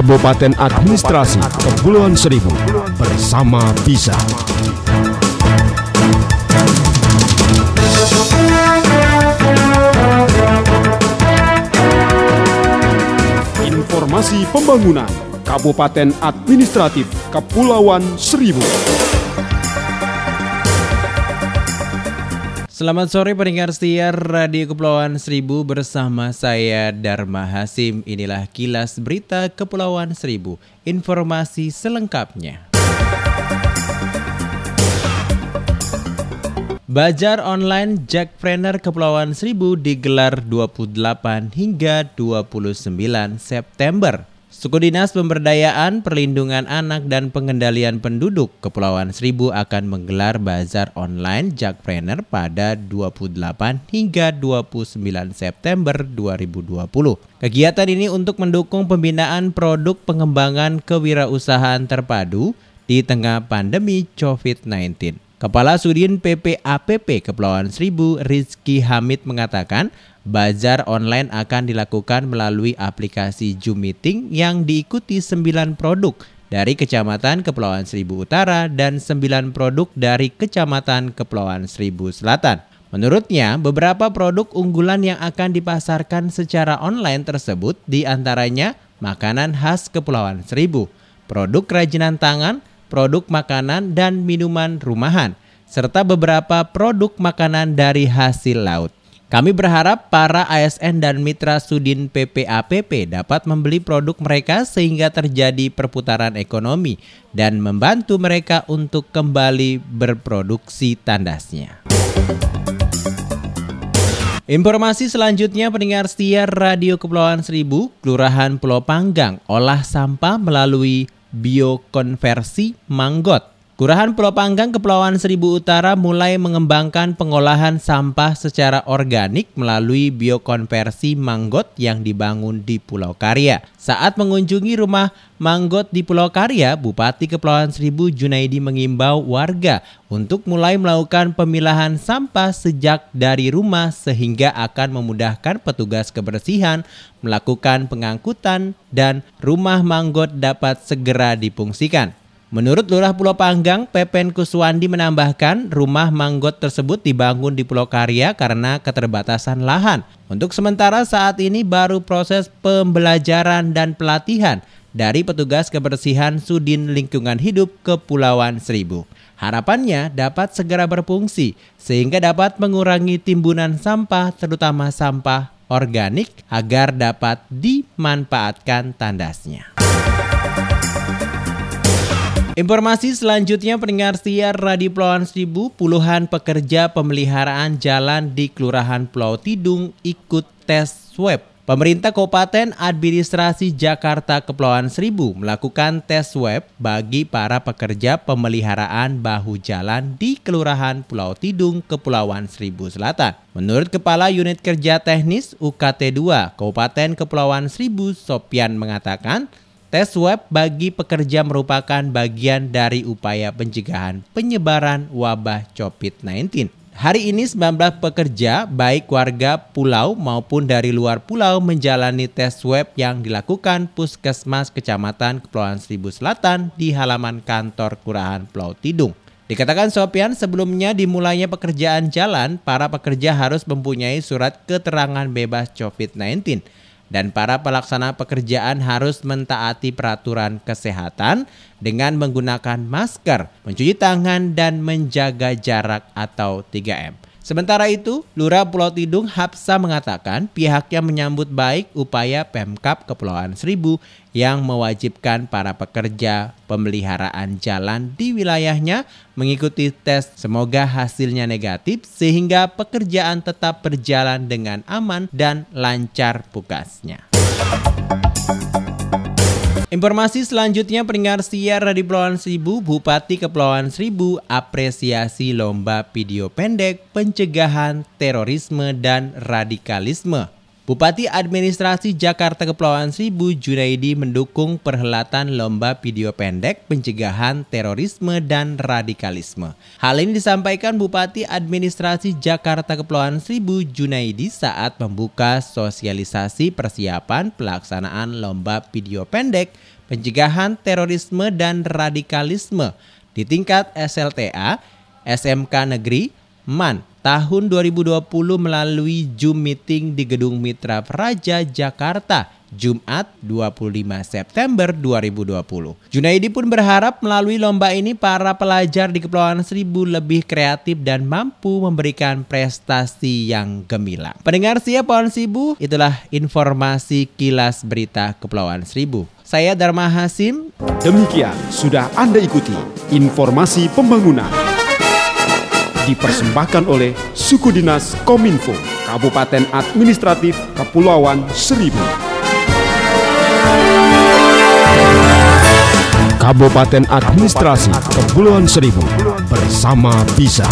Kabupaten Administrasi Kepulauan Seribu bersama bisa. Informasi pembangunan Kabupaten Administratif Kepulauan Seribu. Selamat sore pendengar setia Radio Kepulauan Seribu bersama saya Dharma Hasim. Inilah kilas berita Kepulauan Seribu. Informasi selengkapnya. Bajar online Jackpreneur Kepulauan Seribu digelar 28 hingga 29 September. Suku Dinas Pemberdayaan, Perlindungan Anak dan Pengendalian Penduduk Kepulauan Seribu akan menggelar bazar online Jakpreneur pada 28 hingga 29 September 2020. Kegiatan ini untuk mendukung pembinaan produk pengembangan kewirausahaan terpadu di tengah pandemi COVID-19. Kepala Sudin PPAPP Kepulauan Seribu Rizky Hamid mengatakan Bazar online akan dilakukan melalui aplikasi Zoom Meeting yang diikuti 9 produk dari Kecamatan Kepulauan Seribu Utara dan 9 produk dari Kecamatan Kepulauan Seribu Selatan. Menurutnya, beberapa produk unggulan yang akan dipasarkan secara online tersebut di antaranya makanan khas Kepulauan Seribu, produk kerajinan tangan, produk makanan dan minuman rumahan, serta beberapa produk makanan dari hasil laut. Kami berharap para ASN dan mitra Sudin PPAPP dapat membeli produk mereka sehingga terjadi perputaran ekonomi dan membantu mereka untuk kembali berproduksi tandasnya. Informasi selanjutnya pendengar setia Radio Kepulauan Seribu, Kelurahan Pulau Panggang, olah sampah melalui biokonversi manggot. Kelurahan Pulau Panggang Kepulauan Seribu Utara mulai mengembangkan pengolahan sampah secara organik melalui biokonversi manggot yang dibangun di Pulau Karya. Saat mengunjungi rumah manggot di Pulau Karya, Bupati Kepulauan Seribu Junaidi mengimbau warga untuk mulai melakukan pemilahan sampah sejak dari rumah sehingga akan memudahkan petugas kebersihan melakukan pengangkutan dan rumah manggot dapat segera dipungsikan. Menurut Lurah Pulau Panggang, Pepen Kuswandi menambahkan rumah manggot tersebut dibangun di Pulau Karya karena keterbatasan lahan. Untuk sementara saat ini baru proses pembelajaran dan pelatihan dari petugas kebersihan Sudin Lingkungan Hidup Kepulauan Seribu. Harapannya dapat segera berfungsi sehingga dapat mengurangi timbunan sampah terutama sampah organik agar dapat dimanfaatkan tandasnya. Informasi selanjutnya pendengar siar Radio Pulau Seribu, puluhan pekerja pemeliharaan jalan di Kelurahan Pulau Tidung ikut tes swab. Pemerintah Kabupaten Administrasi Jakarta Kepulauan Seribu melakukan tes swab bagi para pekerja pemeliharaan bahu jalan di Kelurahan Pulau Tidung, Kepulauan Seribu Selatan. Menurut Kepala Unit Kerja Teknis UKT 2 Kabupaten Kepulauan Seribu, Sopian mengatakan Tes swab bagi pekerja merupakan bagian dari upaya pencegahan penyebaran wabah COVID-19. Hari ini 19 pekerja baik warga pulau maupun dari luar pulau menjalani tes swab yang dilakukan Puskesmas Kecamatan Kepulauan Seribu Selatan di halaman kantor Kelurahan Pulau Tidung. Dikatakan Sopian sebelumnya dimulainya pekerjaan jalan, para pekerja harus mempunyai surat keterangan bebas COVID-19 dan para pelaksana pekerjaan harus mentaati peraturan kesehatan dengan menggunakan masker, mencuci tangan, dan menjaga jarak atau 3M. Sementara itu, Lurah Pulau Tidung Hapsa mengatakan pihaknya menyambut baik upaya Pemkap Kepulauan Seribu yang mewajibkan para pekerja pemeliharaan jalan di wilayahnya mengikuti tes. Semoga hasilnya negatif sehingga pekerjaan tetap berjalan dengan aman dan lancar tugasnya. Informasi selanjutnya pendengar siar di Kepulauan Seribu, Bupati Kepulauan Seribu apresiasi lomba video pendek pencegahan terorisme dan radikalisme. Bupati Administrasi Jakarta Kepulauan Seribu Junaidi mendukung perhelatan lomba video pendek pencegahan terorisme dan radikalisme. Hal ini disampaikan Bupati Administrasi Jakarta Kepulauan Seribu Junaidi saat membuka sosialisasi persiapan pelaksanaan lomba video pendek pencegahan terorisme dan radikalisme di tingkat SLTA, SMK Negeri, MAN tahun 2020 melalui Zoom meeting di Gedung Mitra Praja Jakarta Jumat 25 September 2020. Junaidi pun berharap melalui lomba ini para pelajar di Kepulauan Seribu lebih kreatif dan mampu memberikan prestasi yang gemilang. Pendengar siap Kepulauan Seribu, itulah informasi kilas berita Kepulauan Seribu. Saya Dharma Hasim. Demikian sudah Anda ikuti informasi pembangunan dipersembahkan oleh Suku Dinas Kominfo, Kabupaten Administratif Kepulauan Seribu. Kabupaten Administrasi Kepulauan Seribu bersama Bisa.